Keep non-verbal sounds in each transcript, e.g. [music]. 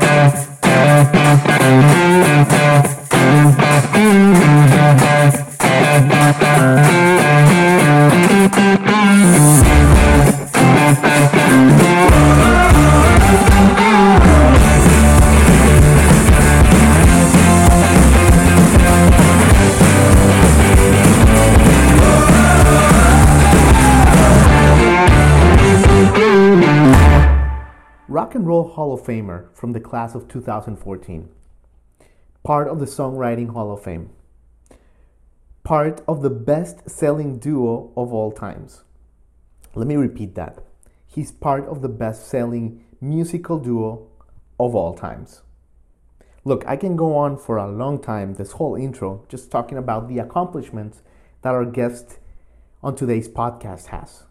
Rock Famer from the class of 2014. Part of the Songwriting Hall of Fame. Part of the best selling duo of all times. Let me repeat that. He's part of the best selling musical duo of all times. Look, I can go on for a long time, this whole intro, just talking about the accomplishments that our guest on today's podcast has.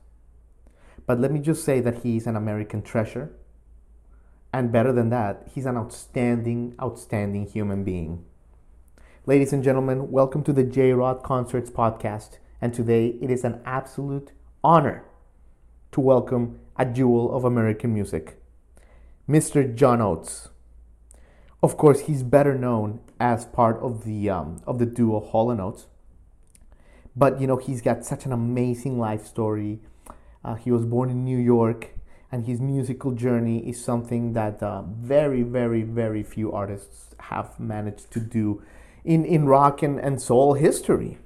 But let me just say that he's an American treasure and better than that, he's an outstanding, outstanding human being. Ladies and gentlemen, welcome to the J Rod Concerts podcast. And today it is an absolute honor to welcome a jewel of American music, Mr. John Oates. Of course, he's better known as part of the um, of the duo Hall and Oates. But you know, he's got such an amazing life story. Uh, he was born in New York and his musical journey is something that uh, very, very, very few artists have managed to do in, in rock and, and soul history.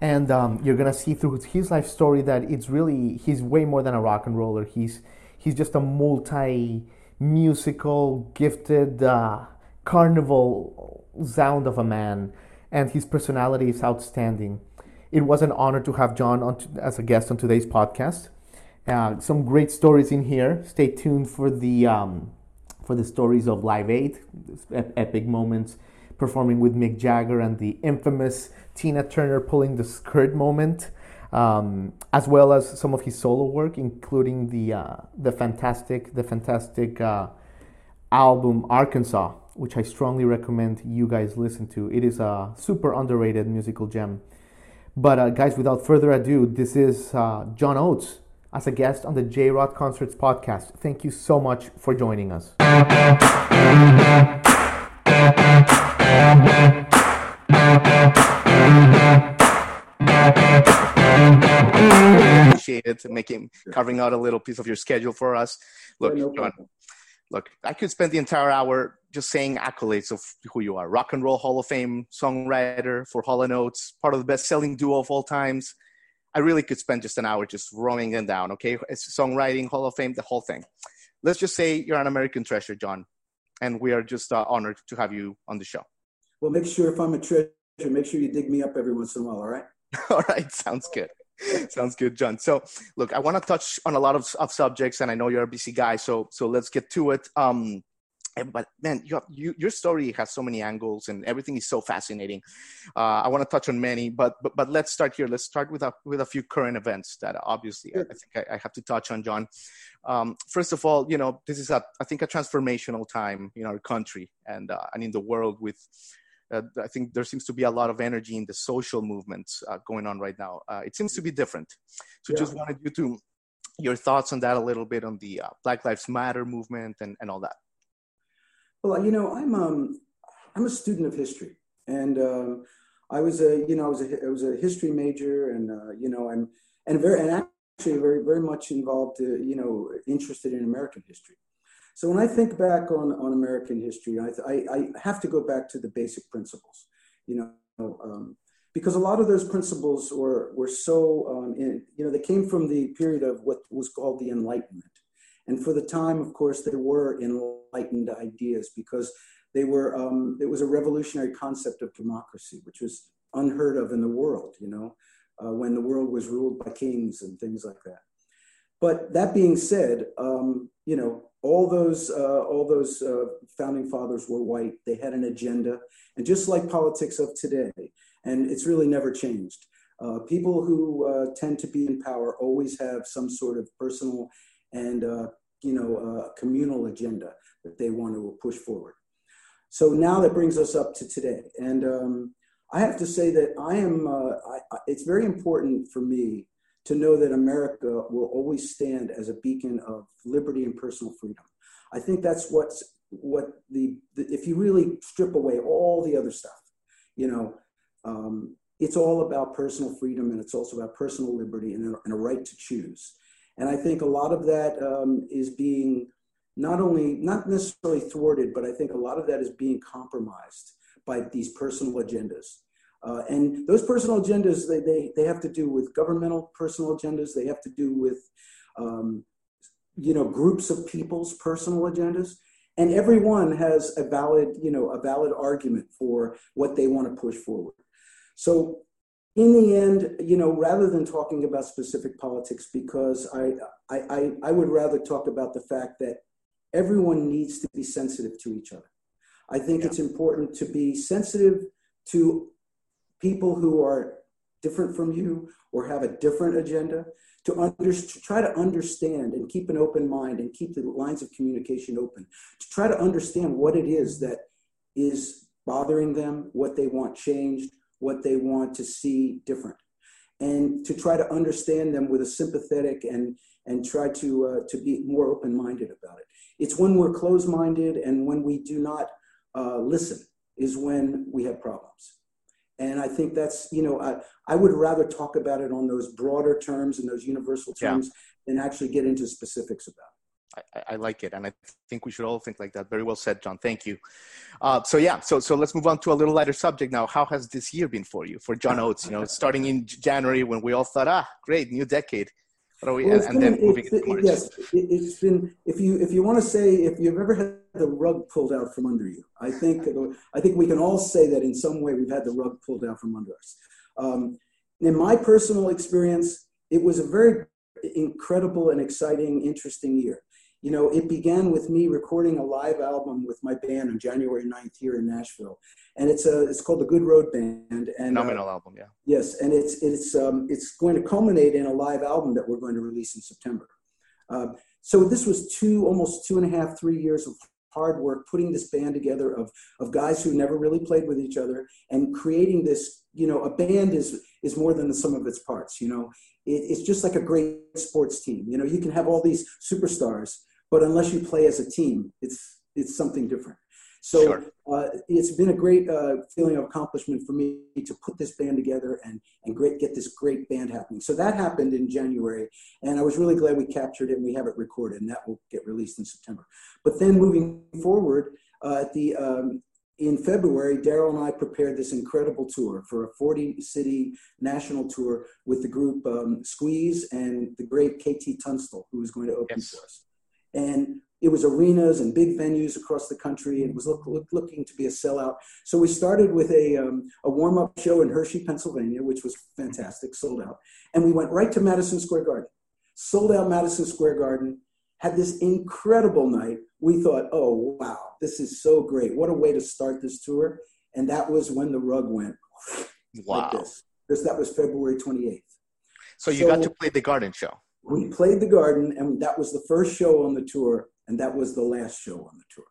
And um, you're gonna see through his life story that it's really he's way more than a rock and roller. He's he's just a multi musical, gifted uh, carnival sound of a man, and his personality is outstanding. It was an honor to have John on as a guest on today's podcast. Uh, some great stories in here. Stay tuned for the um, for the stories of Live Aid, epic moments, performing with Mick Jagger and the infamous Tina Turner pulling the skirt moment, um, as well as some of his solo work, including the uh, the fantastic the fantastic uh, album Arkansas, which I strongly recommend you guys listen to. It is a super underrated musical gem. But uh, guys, without further ado, this is uh, John Oates as a guest on the J Rod Concerts podcast. Thank you so much for joining us. Appreciate it, making carving out a little piece of your schedule for us. Look, John, look, I could spend the entire hour just saying accolades of who you are. Rock and Roll Hall of Fame songwriter for Hall & Oates, part of the best-selling duo of all times I really could spend just an hour just rolling them down. Okay, it's songwriting, Hall of Fame, the whole thing. Let's just say you're an American treasure, John, and we are just uh, honored to have you on the show. Well, make sure if I'm a treasure, make sure you dig me up every once in a while. All right. [laughs] all right, sounds good. sounds good, John. So, look, I want to touch on a lot of, of subjects, and I know you're a busy guy, so so let's get to it. Um, but man, you, have, you, your story has so many angles and everything is so fascinating. Uh, I want to touch on many, but, but but let's start here. Let's start with a with a few current events that obviously I, I think I, I, have to touch on, John. Um, first of all, you know this is a I think a transformational time in our country and uh, and in the world with. Uh, I think there seems to be a lot of energy in the social movements uh, going on right now. Uh, it seems to be different. So, yeah. just wanted you to your thoughts on that a little bit on the uh, Black Lives Matter movement and, and all that. Well, you know, I'm um, I'm a student of history, and um, I was a you know I was a I was a history major, and uh, you know I'm and very and actually very very much involved, uh, you know, interested in American history. So when I think back on on American history, I I, I have to go back to the basic principles, you know. Um, because a lot of those principles were were so um, in, you know they came from the period of what was called the Enlightenment, and for the time, of course, there were enlightened ideas because they were, um, it was a revolutionary concept of democracy, which was unheard of in the world, you know, uh, when the world was ruled by kings and things like that. But that being said, um, you know, all those, uh, all those uh, founding fathers were white. They had an agenda. And just like politics of today, and it's really never changed, uh, people who uh, tend to be in power always have some sort of personal and uh, you know a communal agenda that they want to push forward. So now that brings us up to today, and um, I have to say that I am. Uh, I, it's very important for me to know that America will always stand as a beacon of liberty and personal freedom. I think that's what's what the, the if you really strip away all the other stuff, you know, um, it's all about personal freedom and it's also about personal liberty and and a right to choose. And I think a lot of that um, is being not only not necessarily thwarted, but I think a lot of that is being compromised by these personal agendas. Uh, and those personal agendas, they, they, they have to do with governmental personal agendas. They have to do with, um, you know, groups of people's personal agendas. And everyone has a valid, you know, a valid argument for what they want to push forward. So in the end, you know, rather than talking about specific politics, because I, I, I, I would rather talk about the fact that everyone needs to be sensitive to each other. I think yeah. it's important to be sensitive to people who are different from you or have a different agenda, to, under, to try to understand and keep an open mind and keep the lines of communication open, to try to understand what it is that is bothering them, what they want changed, what they want to see different, and to try to understand them with a sympathetic and and try to uh, to be more open minded about it. It's when we're closed minded and when we do not uh, listen is when we have problems. And I think that's, you know, I, I would rather talk about it on those broader terms and those universal terms yeah. than actually get into specifics about it. I, I, like it, and I think we should all think like that. Very well said, John. Thank you. Uh, so yeah, so so let's move on to a little lighter subject now. How has this year been for you, for John Oates? You know, [laughs] starting in January when we all thought, ah, great, new decade. What are We, well, and, been, then moving into March. Yes, it, has been. If you if you want to say if you've ever had the rug pulled out from under you, I think I think we can all say that in some way we've had the rug pulled out from under us. Um, in my personal experience, it was a very incredible and exciting, interesting year you know, it began with me recording a live album with my band on January 9th here in Nashville. And it's a, it's called the Good Road Band. And Phenomenal uh, album, yeah. Yes. And it's, it's, um, it's going to culminate in a live album that we're going to release in September. Uh, so this was two, almost two and a half, three years of hard work putting this band together of, of guys who never really played with each other and creating this, you know, a band is, is more than the sum of its parts, you know, it, it's just like a great sports team. You know, you can have all these superstars, but unless you play as a team, it's it's something different. So sure. uh, it's been a great uh, feeling of accomplishment for me to put this band together and and great get this great band happening. So that happened in January, and I was really glad we captured it and we have it recorded, and that will get released in September. But then moving forward, uh, at the um, in February, Daryl and I prepared this incredible tour for a 40 city national tour with the group um, Squeeze and the great KT Tunstall, who was going to open yes. for us and it was arenas and big venues across the country. It was look, look, looking to be a sellout. So we started with a, um, a warm up show in Hershey, Pennsylvania, which was fantastic, sold out. And we went right to Madison Square Garden, sold out Madison Square Garden, had this incredible night. We thought, oh, wow, this is so great. What a way to start this tour. And that was when the rug went wow. like this. Because that was February 28th. So you so, got to play the garden show we played the garden and that was the first show on the tour and that was the last show on the tour.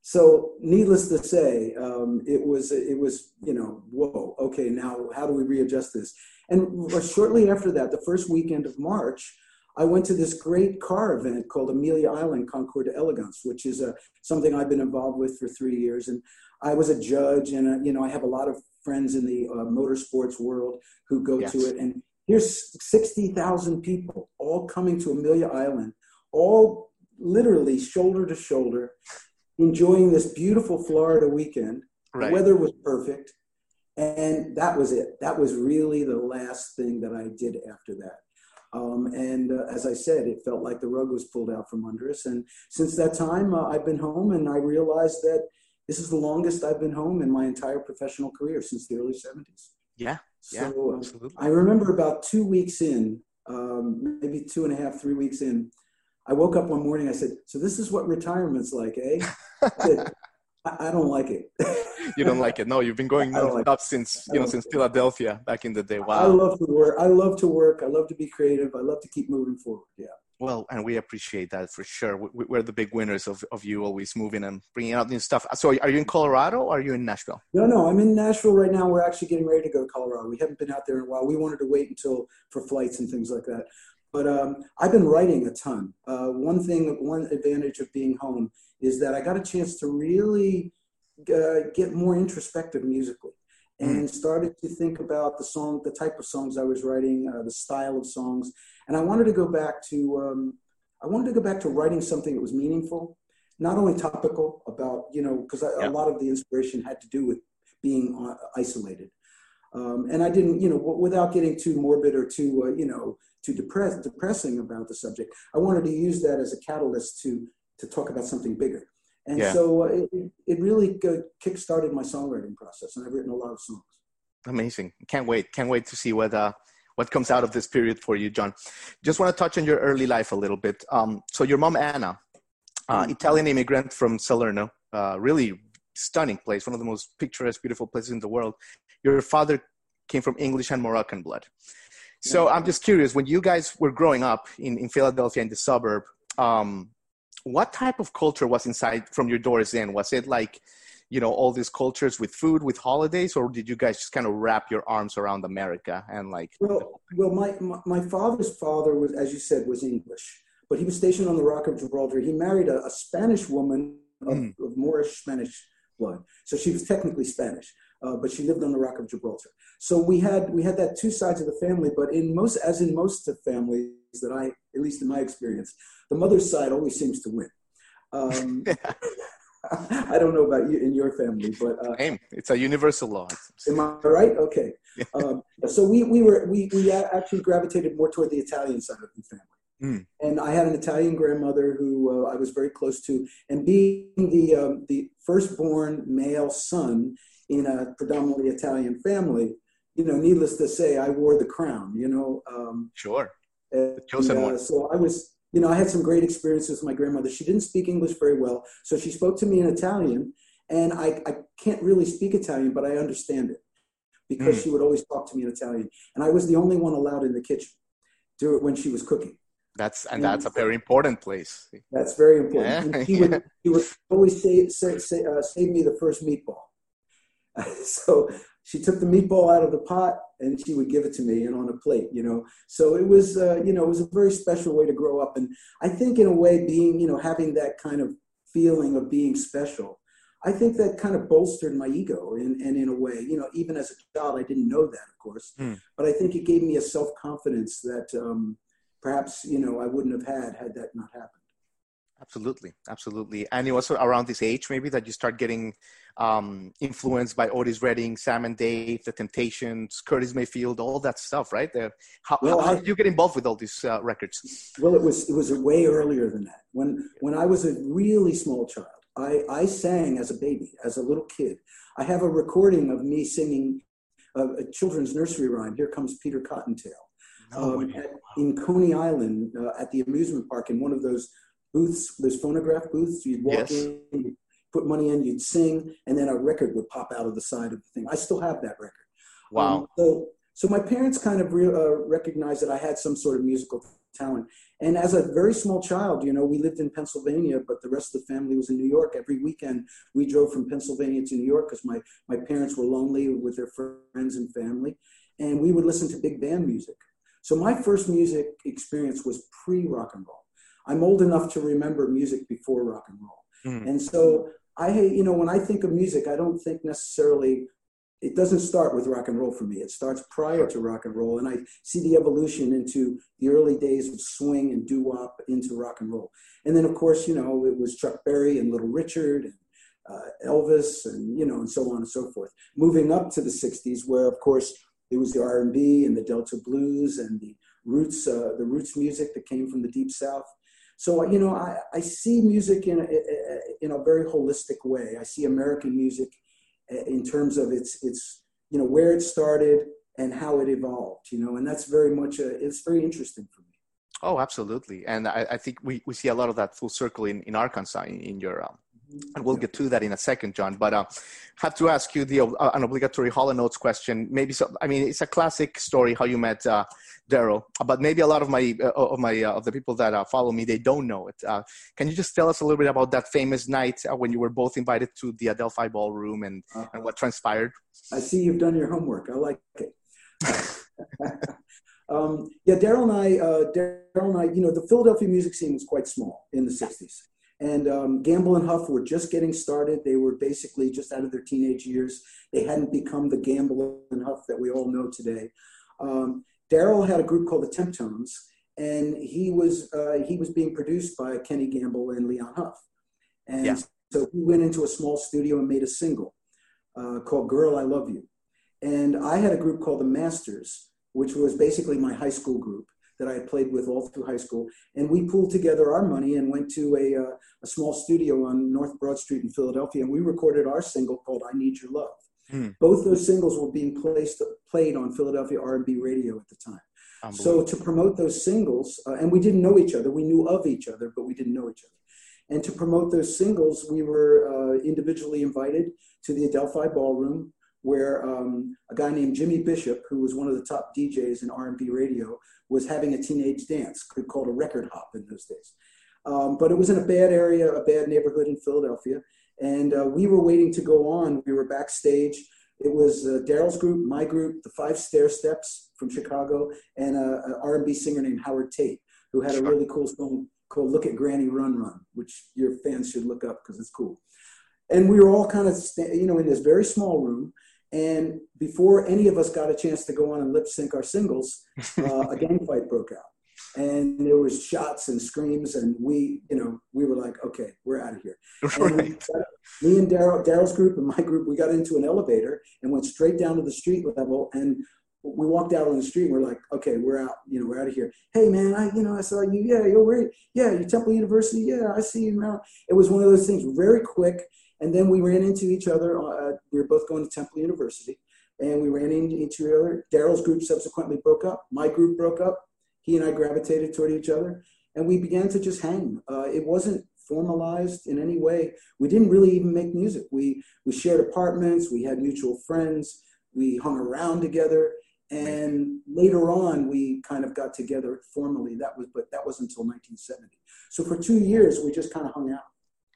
So needless to say um, it was it was you know whoa okay now how do we readjust this? And shortly after that the first weekend of march i went to this great car event called amelia island concours d'elegance which is a, something i've been involved with for three years. And i was a judge and a, uh, you know i have a lot of friends in the uh, motorsports world who go yes. to it and Here's 60,000 people all coming to Amelia Island, all literally shoulder to shoulder, enjoying this beautiful Florida weekend. Right. The weather was perfect. And that was it. That was really the last thing that I did after that. Um, and uh, as I said, it felt like the rug was pulled out from under us. And since that time, uh, I've been home and I realized that this is the longest I've been home in my entire professional career since the early 70s. Yeah, yeah, so absolutely. I remember about two weeks in, um, maybe two and a half, three weeks in, I woke up one morning. I said, "So this is what retirement's like, eh?" [laughs] I, said, I, I don't like it. you don't like it? No, you've been going [laughs] like up since you know since Philadelphia back in the day. Wow. I love to work. I love to work. I love to be creative. I love to keep moving forward. Yeah. Well, and we appreciate that for sure. We're the big winners of, of you always moving and bringing out new stuff. So, are you in Colorado or are you in Nashville? No, no, I'm in Nashville right now. We're actually getting ready to go to Colorado. We haven't been out there in a while. We wanted to wait until for flights and things like that. But um, I've been writing a ton. Uh, one thing, one advantage of being home is that I got a chance to really uh, get more introspective musically and started to think about the song, the type of songs I was writing, uh, the style of songs, and I wanted to go back to um, I wanted to go back to writing something that was meaningful, not only topical about you know because yeah. a lot of the inspiration had to do with being uh, isolated, um, and I didn't you know w- without getting too morbid or too uh, you know too depressed depressing about the subject. I wanted to use that as a catalyst to to talk about something bigger. And yeah. so uh, it, it really kick-started my songwriting process, and I've written a lot of songs. Amazing! Can't wait! Can't wait to see what uh, what comes out of this period for you, John. Just want to touch on your early life a little bit. Um, so your mom Anna, uh, mm-hmm. Italian immigrant from Salerno, uh, really stunning place, one of the most picturesque, beautiful places in the world. Your father came from English and Moroccan blood. So I'm just curious, when you guys were growing up in, in Philadelphia in the suburb, um, what type of culture was inside from your doors in? Was it like, you know, all these cultures with food, with holidays, or did you guys just kind of wrap your arms around America and like? Well, well, my, my, my father's father was, as you said, was English, but he was stationed on the Rock of Gibraltar. He married a, a Spanish woman of, mm. of Moorish Spanish blood, so she was technically Spanish. Uh, but she lived on the Rock of Gibraltar. So we had we had that two sides of the family, but in most as in most of families that I, at least in my experience, the mother's side always seems to win. Um, [laughs] [laughs] I don't know about you in your family, but uh, it's a universal law. Am I right? Okay. Um, so we we were we we actually gravitated more toward the Italian side of the family. Mm. And I had an Italian grandmother who uh, I was very close to, and being the um, the firstborn male son in a predominantly Italian family, you know, needless to say, I wore the crown. You know. Um, sure. And, chosen uh, one. So I was you know, I had some great experiences with my grandmother. She didn't speak English very well, so she spoke to me in Italian, and I, I can't really speak Italian, but I understand it because mm. she would always talk to me in Italian, and I was the only one allowed in the kitchen do it when she was cooking. That's and, and that's a very important place. That's very important. Yeah. She, would, she would always say, say, say uh, save me the first meatball. [laughs] so she took the meatball out of the pot and she would give it to me and on a plate you know. So it was uh, you know it was a very special way to grow up. And i think in a way being you know having that kind of feeling of being special i think that kind of bolstered my ego and, and in a way you know even as a child i didn't know that of course. Mm. but i think it gave me a self-confidence that um, perhaps you know i wouldn't have had had that not happened Absolutely, absolutely. And it was around this age, maybe, that you start getting um, influenced by Otis Redding, Sam and Dave, The Temptations, Curtis Mayfield, all that stuff, right? The, how, well, how, did you get involved with all these uh, records? Well, it was it was way earlier than that. When when I was a really small child, I, I sang as a baby, as a little kid. I have a recording of me singing a, a children's nursery rhyme. Here comes Peter Cottontail. No um, at, in Coney Island uh, at the amusement park in one of those booths, There's phonograph booths. You'd walk yes. in, you'd put money in, you'd sing, and then a record would pop out of the side of the thing. I still have that record. Wow. Um, so, so my parents kind of re- uh, recognized that I had some sort of musical talent. And as a very small child, you know, we lived in Pennsylvania, but the rest of the family was in New York. Every weekend, we drove from Pennsylvania to New York because my, my parents were lonely with their friends and family. And we would listen to big band music. So my first music experience was pre rock and roll. I'm old enough to remember music before rock and roll. Mm. And so I, you know, when I think of music, I don't think necessarily it doesn't start with rock and roll for me. It starts prior to rock and roll, and I see the evolution into the early days of swing and doo wop into rock and roll. And then, of course, you know, it was Chuck Berry and Little Richard and uh, Elvis, and you know, and so on and so forth. Moving up to the '60s, where of course it was the R&B and the Delta blues and the roots, uh, the roots music that came from the Deep South. So, you know, I, I see music in a, in a very holistic way. I see American music in terms of its, its, you know, where it started and how it evolved, you know, and that's very much, a, it's very interesting for me. Oh, absolutely. And I, I think we, we see a lot of that full circle in, in Arkansas in, in your, um, and we'll get to that in a second, John. But uh, have to ask you the uh, an obligatory Hall and Oates question. Maybe so. I mean, it's a classic story how you met uh, Daryl, but maybe a lot of my uh, of my uh, of the people that uh, follow me they don't know it. can you just tell us a little bit about that famous night when you were both invited to the Adelphi Ballroom and and what transpired? I see you've done your homework. I like it. [laughs] Um, yeah, Daryl and I, uh, Daryl and I, you know, the Philadelphia music scene was quite small in the '60s, and um, Gamble and Huff were just getting started. They were basically just out of their teenage years. They hadn't become the Gamble and Huff that we all know today. Um, Daryl had a group called the Temptones, and he was uh, he was being produced by Kenny Gamble and Leon Huff, and yeah. so we went into a small studio and made a single uh, called "Girl I Love You," and I had a group called the Masters, which was basically my high school group that I had played with all through high school, and we pooled together our money and went to a uh, a small studio on North Broad Street in Philadelphia, and we recorded our single called "I Need Your Love." Mm. Both those singles were being placed played on Philadelphia R&B radio at the time. So to promote those singles, uh, and we didn't know each other. We knew of each other, but we didn't know each other. And to promote those singles, we were uh, individually invited to the Adelphi Ballroom, where um, a guy named Jimmy Bishop, who was one of the top DJs in R&B radio, was having a teenage dance called a record hop in those days. Um, but it was in a bad area, a bad neighborhood in Philadelphia. And uh, we were waiting to go on. We were backstage. It was uh, Daryl's group, my group, the Five Stairsteps from Chicago, and an R&B singer named Howard Tate, who had a really cool song called "Look at Granny Run Run," which your fans should look up because it's cool. And we were all kind of, you know, in this very small room. And before any of us got a chance to go on and lip sync our singles, uh, [laughs] a gang fight broke out. And there was shots and screams and we you know we were like okay we're out of here [laughs] right. we, me and daryl daryl's group and my group we got into an elevator and went straight down to the street level and we walked out on the street and we're like okay we're out you know we're out of here. Hey man i you know i saw you. Yeah you're where yeah you temple university. Yeah i see you now. It was one of those things very quick and then we ran into each other uh, we were both going to temple university and we ran into each other daryl's group subsequently broke up my group broke up he and I gravitated toward each other, and we began to just hang. Uh, it wasn't formalized in any way. We didn't really even make music. We we shared apartments. We had mutual friends. We hung around together, and later on, we kind of got together formally. That was, but that was until 1970. So for two years, we just kind of hung out.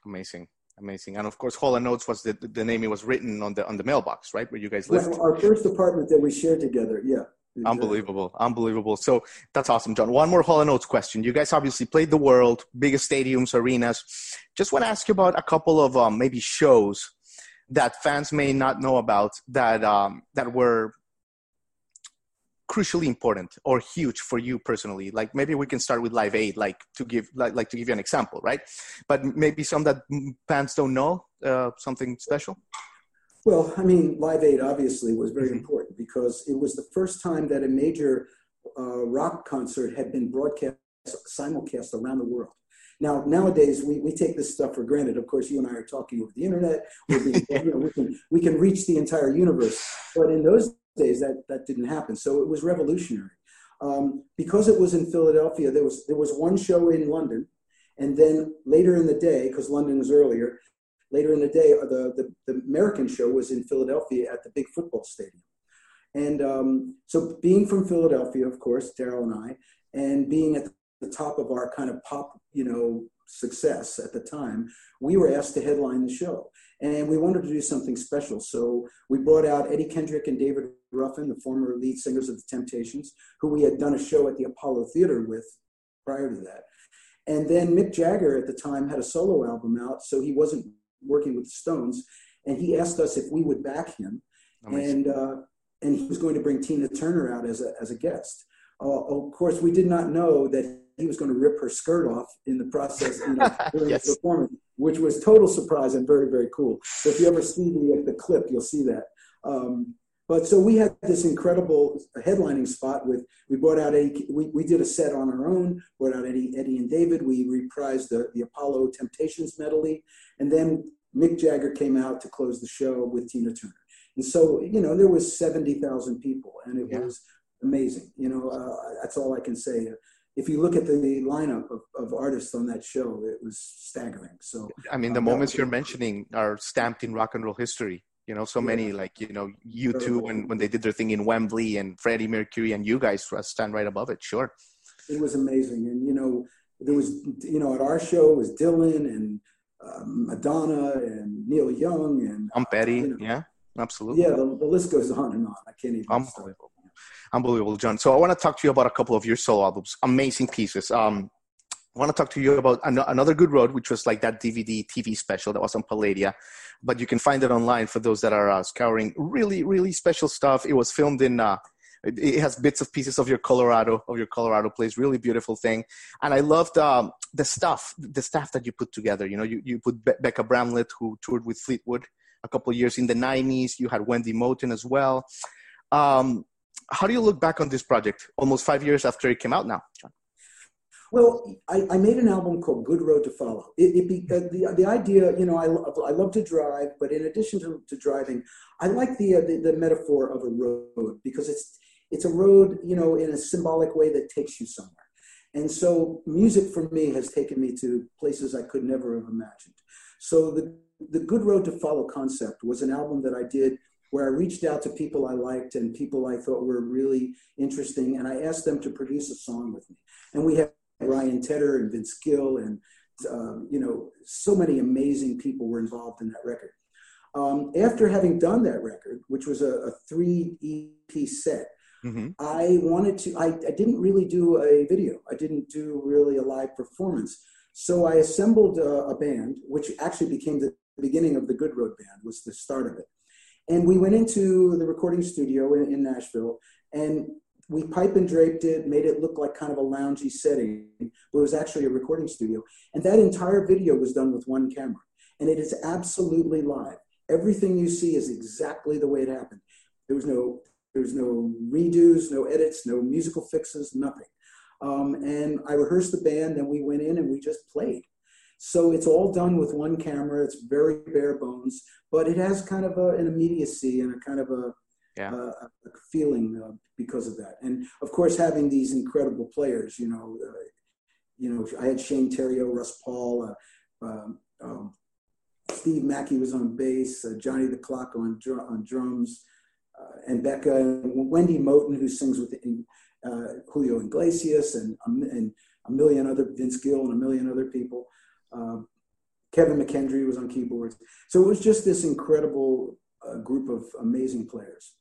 Amazing amazing and of course hall and oates was the, the name it was written on the on the mailbox right where you guys lived well, our first apartment that we shared together yeah Unbelievable, unbelievable. So that's awesome, John. One more Hall and Oates question. You guys obviously played the world, biggest stadiums, arenas. Just want to ask you about a couple of um, maybe shows that fans may not know about that um, that were crucially important or huge for you personally. Like maybe we can start with Live Aid, like to give like, like to give you an example, right? But maybe some that fans don't know, uh, something special. Well, I mean, Live Aid obviously was very mm-hmm. important because it was the first time that a major uh, rock concert had been broadcast simulcast around the world. Now, nowadays, we, we take this stuff for granted. Of course, you and I are talking over the internet. Being, [laughs] you know, we, can, we can reach the entire universe. But in those days, that, that didn't happen. So it was revolutionary. Um, because it was in Philadelphia, there was, there was one show in London. And then later in the day, because London was earlier, later in the day, uh, the, the, the American show was in Philadelphia at the big football stadium. And um, so, being from Philadelphia, of course, Daryl and I, and being at the top of our kind of pop, you know, success at the time, we were asked to headline the show. And we wanted to do something special. So we brought out Eddie Kendrick and David Ruffin, the former lead singers of the Temptations, who we had done a show at the Apollo Theater with prior to that. And then Mick Jagger at the time had a solo album out, so he wasn't working with the Stones, and he asked us if we would back him, and uh, and he was going to bring Tina Turner out as a as a guest. Uh, of course, we did not know that he was going to rip her skirt off in the process you know, [laughs] during yes. the performance, which was total surprise and very very cool. So if you ever see the the clip, you'll see that. Um, but so we had this incredible headlining spot with we brought out Eddie, we, we did a set on our own, brought out Eddie, Eddie and David. We reprised the, the Apollo Temptations medley. And then Mick Jagger came out to close the show with Tina Turner. And so, you know, there was 70,000 people and it yeah. was amazing. You know, uh, that's all I can say. If you look at the lineup of, of artists on that show, it was staggering. So, I mean, the um, moments you're mentioning are stamped in rock and roll history you know so many like you know U2 when when they did their thing in wembley and freddie mercury and you guys stand right above it sure. It was amazing. And you know there was you know at our show was dylan and uh, madonna and neil young and Tom Petty you know, yeah absolutely. Yeah the, the, list goes on and on. I can't even unbelievable Unbelievable, John. So I want to talk to you about a couple of your solo albums. Amazing pieces. Um, I want to talk to you about an- another good road, which was like that DVD TV special that was on Palladia, but you can find it online for those that are uh, scouring really, really special stuff. It was filmed in. Uh, it has bits of pieces of your Colorado of your Colorado place. Really beautiful thing, and I loved um, the stuff, the staff that you put together. You know, you you put Be- Becca Bramlett, who toured with Fleetwood a couple of years in the '90s. You had Wendy Moten as well. Um, how do you look back on this project almost five years after it came out now, John? Well, I, I, made an album called Good Road to Follow. It, it be, the, the idea, you know, I, I love to drive, but in addition to, to driving, I like the, uh, the, the metaphor of a road because it's it's a road, you know, in a symbolic way that takes you somewhere. And so music for me has taken me to places I could never have imagined. So the the Good Road to Follow concept was an album that I did where I reached out to people I liked and people I thought were really interesting, and I asked them to produce a song with me. And we had Ryan Tedder and Vince Gill, and um, you know, so many amazing people were involved in that record. Um, after having done that record, which was a, a three EP set, mm-hmm. I wanted to. I, I didn't really do a video. I didn't do really a live performance. So I assembled a, a band, which actually became the beginning of the Good Road Band. Was the start of it. And we went into the recording studio in, in Nashville, and we pipe and draped it, made it look like kind of a loungy setting, but it was actually a recording studio. And that entire video was done with one camera. And it is absolutely live. Everything you see is exactly the way it happened. There was no there was no redos, no edits, no musical fixes, nothing. Um, and I rehearsed the band, and we went in and we just played. So it's all done with one camera. It's very bare bones, but it has kind of a, an immediacy and a kind of a yeah. uh, a feeling uh, because of that. And of course, having these incredible players, you know, uh, you know, I had Shane Theriot, Russ Pahl, uh, um, um, Steve Mackey was on bass, uh, Johnny the Clock on dr- on drums, uh, and Becca and Wendy Moten, who sings with Julio Iglesias and and a million other Vince Gill and a million other people. Um, Kevin McKendree was on keyboards. So it was just this incredible uh, group of amazing players.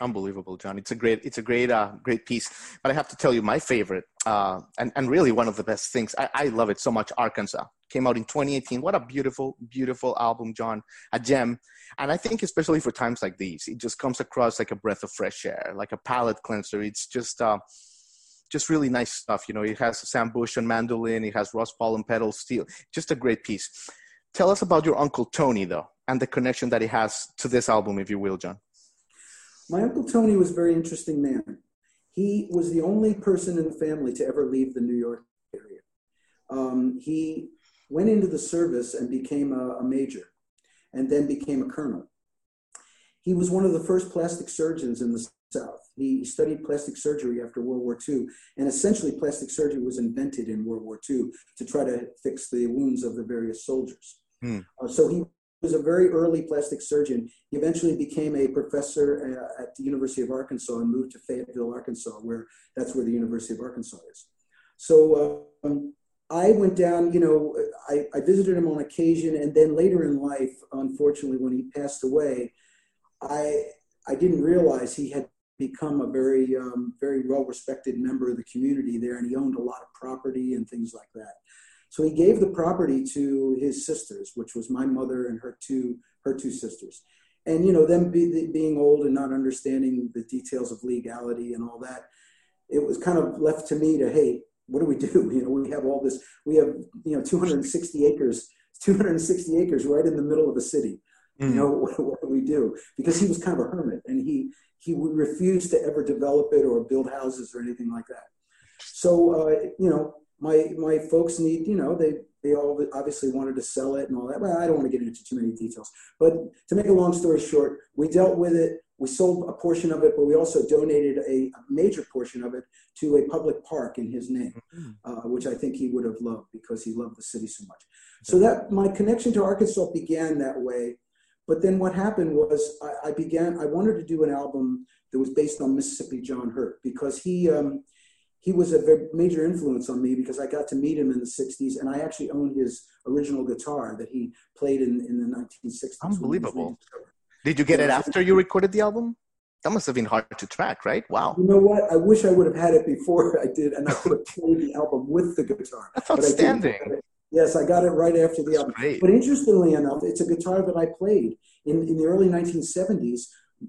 Unbelievable, John. It's a great, it's a great, uh, great piece. But I have to tell you, my favorite, uh, and and really one of the best things. I, I love it so much. Arkansas came out in 2018. What a beautiful, beautiful album, John. A gem. And I think especially for times like these, it just comes across like a breath of fresh air, like a palate cleanser. It's just, uh, just really nice stuff. You know, it has Sam Bush on mandolin. It has Russ Pahl on pedal steel. Just a great piece. Tell us about your uncle Tony, though, and the connection that he has to this album, if you will, John. My uncle Tony was a very interesting man. He was the only person in the family to ever leave the New York area. Um, he went into the service and became a, a major and then became a colonel. He was one of the first plastic surgeons in the South. He studied plastic surgery after World War II, and essentially, plastic surgery was invented in World War II to try to fix the wounds of the various soldiers. Hmm. Uh, so he was a very early plastic surgeon. He eventually became a professor uh, at the University of Arkansas and moved to Fayetteville, Arkansas, where that's where the University of Arkansas is. So um, I went down, you know, I, I, visited him on occasion, and then later in life, unfortunately, when he passed away, I I didn't realize he had become a very um, very well respected member of the community there, and he owned a lot of property and things like that. So he gave the property to his sisters, which was my mother and her two her two sisters. And you know, them be, being old and not understanding the details of legality and all that, it was kind of left to me to, hey, what do we do? [laughs] You know, we have all this, we have you know 260 acres, 260 acres right in the middle of a city. Mm-hmm. You know, [laughs] what, what do we do? Because he was kind of a hermit, and he he refused to ever develop it or build houses or anything like that. So uh, you know, my my folks need you know they they all obviously wanted to sell it and all that well i don't want to get into too many details but to make a long story short we dealt with it we sold a portion of it but we also donated a, major portion of it to a public park in his name mm-hmm. uh, which i think he would have loved because he loved the city so much so that my connection to arkansas began that way but then what happened was i, I began i wanted to do an album that was based on mississippi john hurt because he um, he was a very major influence on me because I got to meet him in the 60s and I actually own his original guitar that he played in, in the 1960s. Unbelievable. Did you get it after you recorded the album? that must have been hard to track, right? Wow. You know what? I wish I would have had it before [laughs] I did, and I could have played the album with the guitar. That's outstanding. Yes, I got it right after the album. But interestingly enough, it's a guitar that I played in, in the early 1970s.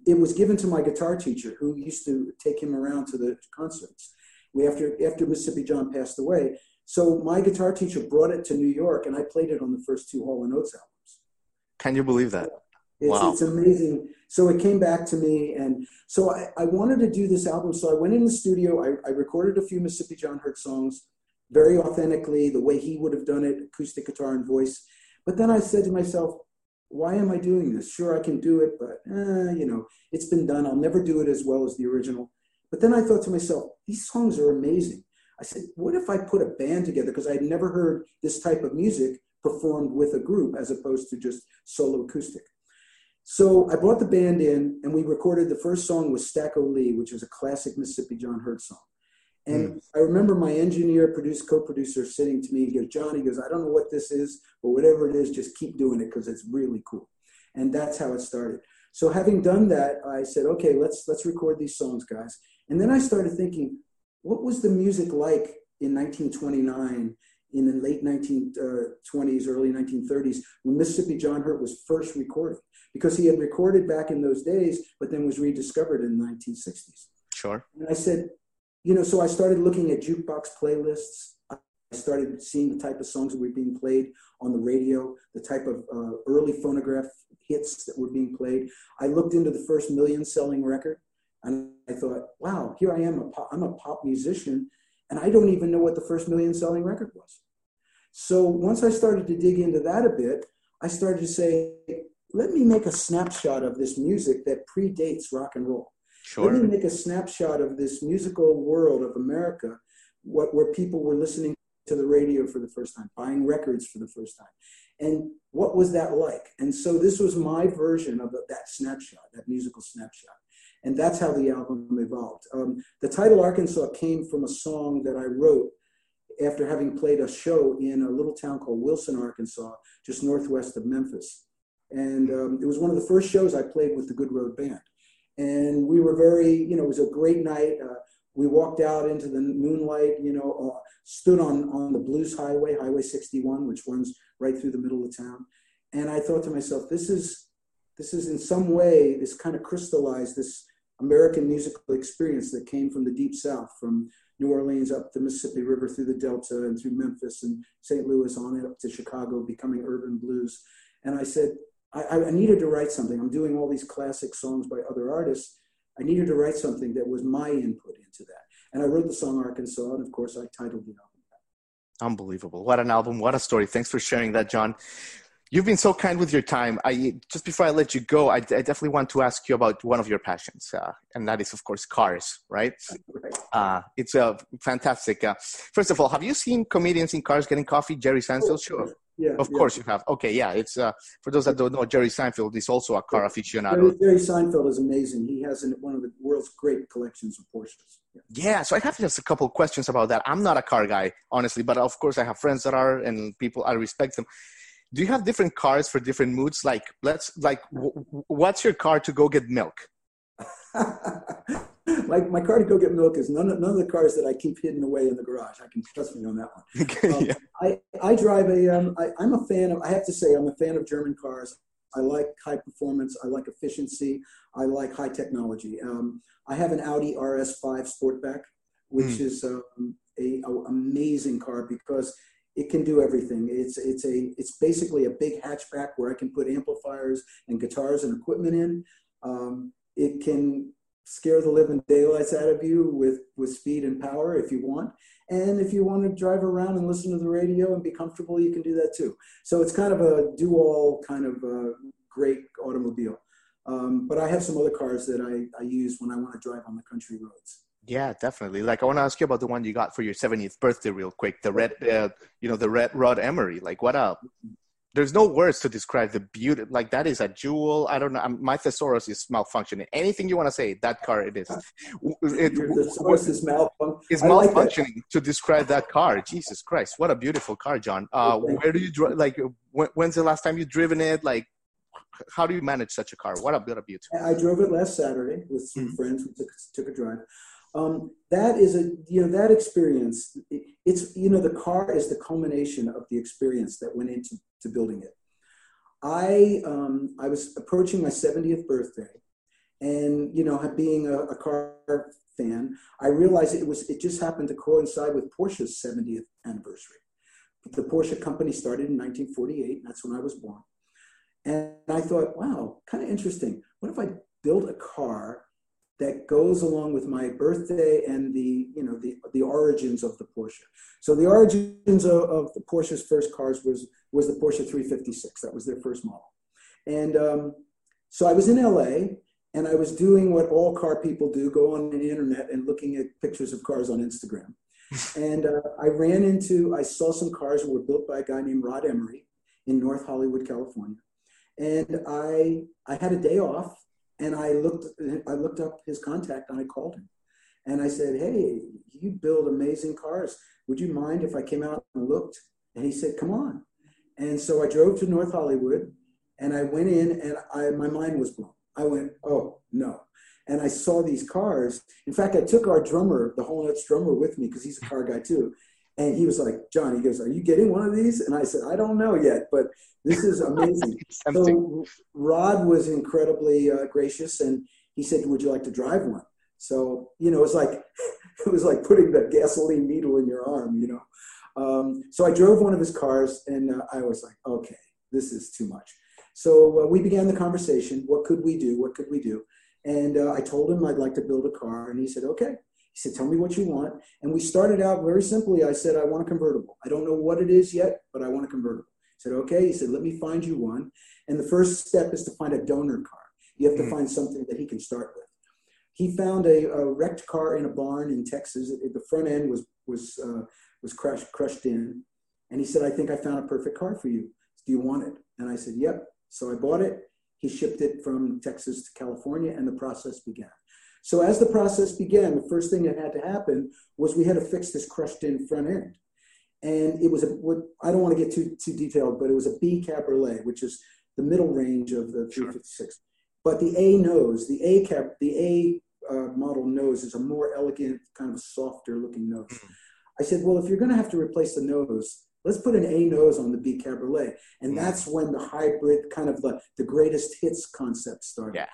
It was given to my guitar teacher, who used to take him around to the concerts. We after after Mississippi John passed away, so my guitar teacher brought it to New York, and I played it on the first two Hall and Oates albums. Can you believe that? It's, Wow. it's amazing. So it came back to me, and so I, I wanted to do this album. So I went in the studio. I, I recorded a few Mississippi John Hurt songs, very authentically, the way he would have done it, acoustic guitar and voice. But then I said to myself, why am I doing this? Sure, I can do it, but eh, you know, it's been done. I'll never do it as well as the original. But then I thought to myself, these songs are amazing. I said, what if I put a band together? Because I'd never heard this type of music performed with a group as opposed to just solo acoustic. So I brought the band in and we recorded the first song was Stack O'Lee, which is a classic Mississippi John Hurt song. And hmm. I remember my engineer, produce, co-producer sitting to me, he goes, John, he goes, I don't know what this is, but whatever it is, just keep doing it because it's really cool. And that's how it started. So having done that, I said, okay, let's let's record these songs, guys. And then I started thinking, what was the music like in 1929, in the late 1920s, uh, early 1930s, when Mississippi John Hurt was first recorded? Because he had recorded back in those days, but then was rediscovered in the 1960s. Sure. And I said, you know, so I started looking at jukebox playlists. I started seeing the type of songs that were being played on the radio, the type of uh, early phonograph hits that were being played. I looked into the first million selling record and I thought, wow, here I am, a pop, I'm a pop musician, and I don't even know what the first million selling record was. So once I started to dig into that a bit, I started to say, let me make a snapshot of this music that predates rock and roll. Let me Sure. make a snapshot of this musical world of America, what where people were listening to the radio for the first time, buying records for the first time, and what was that like? And so this was my version of that snapshot, that musical snapshot, and that's how the album evolved. Um, the title Arkansas came from a song that I wrote after having played a show in a little town called Wilson, Arkansas, just northwest of Memphis, and um, it was one of the first shows I played with the Good Road Band and we were very you know it was a great night. Uh, we walked out into the moonlight you know uh, stood on on the blues highway highway 61 which runs right through the middle of town. And i thought to myself this is this is in some way this kind of crystallized this american musical experience that came from the deep south from new orleans up the mississippi river through the delta and through memphis and st louis on up to chicago becoming urban blues. And i said I, I needed to write something. I'm doing all these classic songs by other artists. I needed to write something that was my input into that. And I wrote the song Arkansas, and of course, I titled the album. Unbelievable. What an album. What a story. Thanks for sharing that, John. You've been so kind with your time. I just before I let you go, I, I definitely want to ask you about one of your passions, uh, and that is, of course, cars. Right? [laughs] Right. Uh, it's a fantastic. Uh, first of all, have you seen comedians in cars getting coffee? Jerry Seinfeld, sure. Yeah, Of yeah. course you have. Okay, yeah. It's uh, for those that don't know, Jerry Seinfeld is also a car aficionado. Jerry Seinfeld is amazing. He has one of the world's great collections of Porsches. Yeah. Yeah, so I have just a couple questions about that. I'm not a car guy, honestly, but of course I have friends that are, and people I respect them. Do you have different cars for different moods? Like, let's like, w- w- what's your car to go get milk? [laughs] [laughs] my, my car to go get milk is none of, none of the cars that I keep hidden away in the garage. I can trust me on that one. [laughs] Um, yeah. I, I drive a, um, I, I'm a fan of, I have to say, I'm a fan of German cars. I like high performance. I like efficiency. I like high technology. Um, I have an Audi RS5 Sportback, which Mm. is um, a, a amazing car because it can do everything. It's it's a it's basically a big hatchback where I can put amplifiers and guitars and equipment in. Um, it can scare the living daylights out of you with with speed and power if you want. And if you want to drive around and listen to the radio and be comfortable, you can do that too. So it's kind of a do-all kind of uh, great automobile. Um, but I have some other cars that I, I use when I want to drive on the country roads. Yeah, definitely. Like, I want to ask you about the one you got for your 70th birthday, real quick. The red, uh, you know, the red Rod Emory. Like, what a. There's no words to describe the beauty. Like, that is a jewel. I don't know. um, My thesaurus is malfunctioning. Anything you want to say, that car, it is. It, Your thesaurus is malfunction. is I like malfunctioning to describe that car. Jesus Christ, what a beautiful car, John. Uh, where do you drive? Like, when, when's the last time you've driven it? Like, how do you manage such a car? What a beauty. I drove it last Saturday with some Mhm. friends. We took took a drive. Um, that is a you know that experience. it- It's you know the car is the culmination of the experience that went into to building it. I um, I was approaching my 70th birthday, and you know being a, a car fan, I realized it was it just happened to coincide with Porsche's 70th anniversary. The Porsche company started in 1948. And that's when I was born. And I thought, wow, kind of interesting. What if I build a car that goes along with my birthday and the, you know, the, the origins of the Porsche? So the origins of, of the Porsche's first cars was, was the Porsche 356. That was their first model. And um, so I was in LA and I was doing what all car people do, go on the internet and looking at pictures of cars on Instagram. [laughs] and uh, I ran into, I saw some cars that were built by a guy named Rod Emory in North Hollywood, California and I I had a day off, and I looked I looked up his contact and I called him, and I said, "Hey, you build amazing cars. Would you mind if I came out and looked?" And he said, "Come on." And so I drove to North Hollywood, and I went in, and I my mind was blown. I went, "Oh no." And I saw these cars. In fact, I took our drummer, the Hall & Oates drummer, with me because he's a car guy too. And he was like, John, he goes, Are you getting one of these? And I said, I don't know yet, but this is amazing. [laughs] So Rod was incredibly uh, gracious, and he said, "Would you like to drive one?" So you know, it was like [laughs] it was like putting the gasoline needle in your arm, you know. Um, so I drove one of his cars, and uh, I was like, "Okay, this is too much." So uh, we began the conversation. What could we do? What could we do? And uh, I told him I'd like to build a car, and he said, "Okay." He said, "Tell me what you want." And we started out very simply. I said, "I want a convertible. I don't know what it is yet, but I want a convertible." He said, "Okay." He said, "Let me find you one." And the first step is to find a donor car. You have to Mhm. find something that he can start with. He found a, a wrecked car in a barn in Texas. The front end was was uh, was crushed crushed in, and he said, "I think I found a perfect car for you. Do you want it?" And I said, "Yep." So I bought it. He shipped it from Texas to California, and the process began. So as the process began, the first thing that had to happen was we had to fix this crushed in front end. And it was a, what, I don't want to get too, too detailed, but it was a B Cabriolet, which is the middle range of the Sure. 356. But the A nose, the A cab, the A uh, model nose is a more elegant, kind of softer looking nose. Mhm. I said, well, if you're going to have to replace the nose, let's put an A nose on the B Cabriolet. And Mhm. that's when the hybrid, kind of the, the greatest hits concept started. Yeah.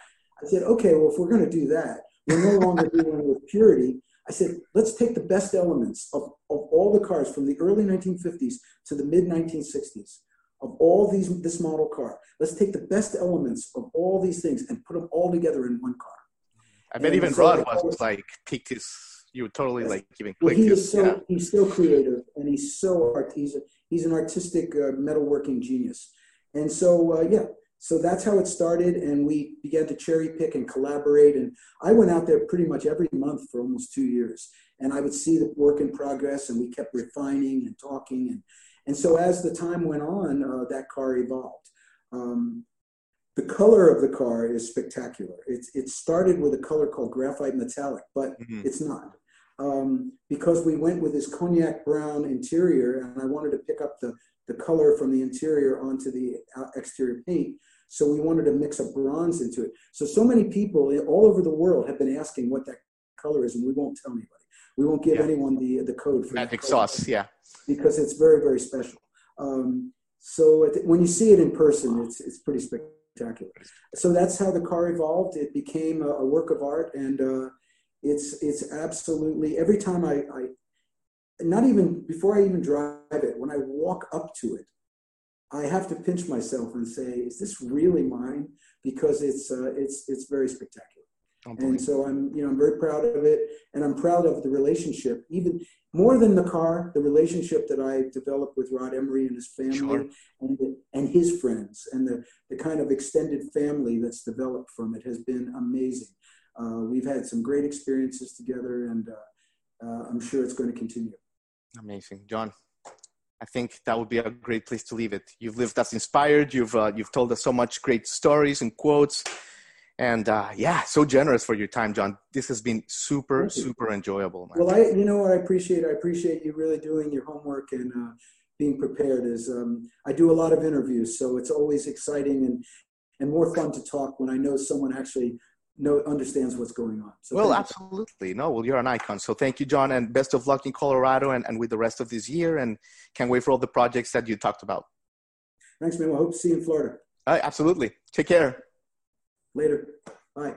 I said, okay, well, if we're going to do that, we're no longer dealing with purity. I said, let's take the best elements of, of all the cars from the early 1950s to the mid 1960s of all these this model car. Let's take the best elements of all these things and put them all together in one car. I bet and even Rod was like picked his. You were totally Yes. like giving Well, he is so yeah. he's so creative and he's so art. He's a, he's an artistic uh, metalworking genius, and so uh, yeah. So that's how it started, and we began to cherry pick and collaborate. And I went out there pretty much every month for almost two years, and I would see the work in progress, and we kept refining and talking, and and so as the time went on, uh, that car evolved. Um, the color of the car is spectacular. It's it started with a color called graphite metallic, but Mhm. it's not um, because we went with this cognac brown interior, and I wanted to pick up the the color from the interior onto the uh, exterior paint. So we wanted to mix a bronze into it. So so many people all over the world have been asking what that color is, and we won't tell anybody. We won't give Yeah. anyone the the code for Magic sauce. Yeah. because it's very very special. Um, so it, when you see it in person, it's it's pretty spectacular. So that's how the car evolved. It became a, a work of art, and uh, it's it's absolutely every time I, I not even before I even drive it, when I walk up to it, I have to pinch myself and say, "Is this really mine?" Because it's uh, it's it's very spectacular and so I'm, you know, I'm very proud of it, and I'm proud of the relationship, even more than the car, the relationship that I developed with Rod Emory and his family, Sure. and the, and his friends, and the the kind of extended family that's developed from it has been amazing. Uh, we've had some great experiences together, and uh, uh, I'm sure it's going to continue. Amazing, John. I think that would be a great place to leave it. You've lived us inspired. You've uh, you've told us so much great stories and quotes, and uh, yeah, so generous for your time, John. This has been super super enjoyable. Man. Well, I, you know what I appreciate. I appreciate you really doing your homework and uh, being prepared. Is um, I do a lot of interviews, so it's always exciting and and more fun to talk when I know someone actually know understands what's going on. So well, absolutely. No, well, you're an icon. So thank you, John, and best of luck in Colorado and, and with the rest of this year. And can't wait for all the projects that you talked about. Thanks, man. I hope to see you in Florida. Uh, absolutely. Take care. Later. Bye.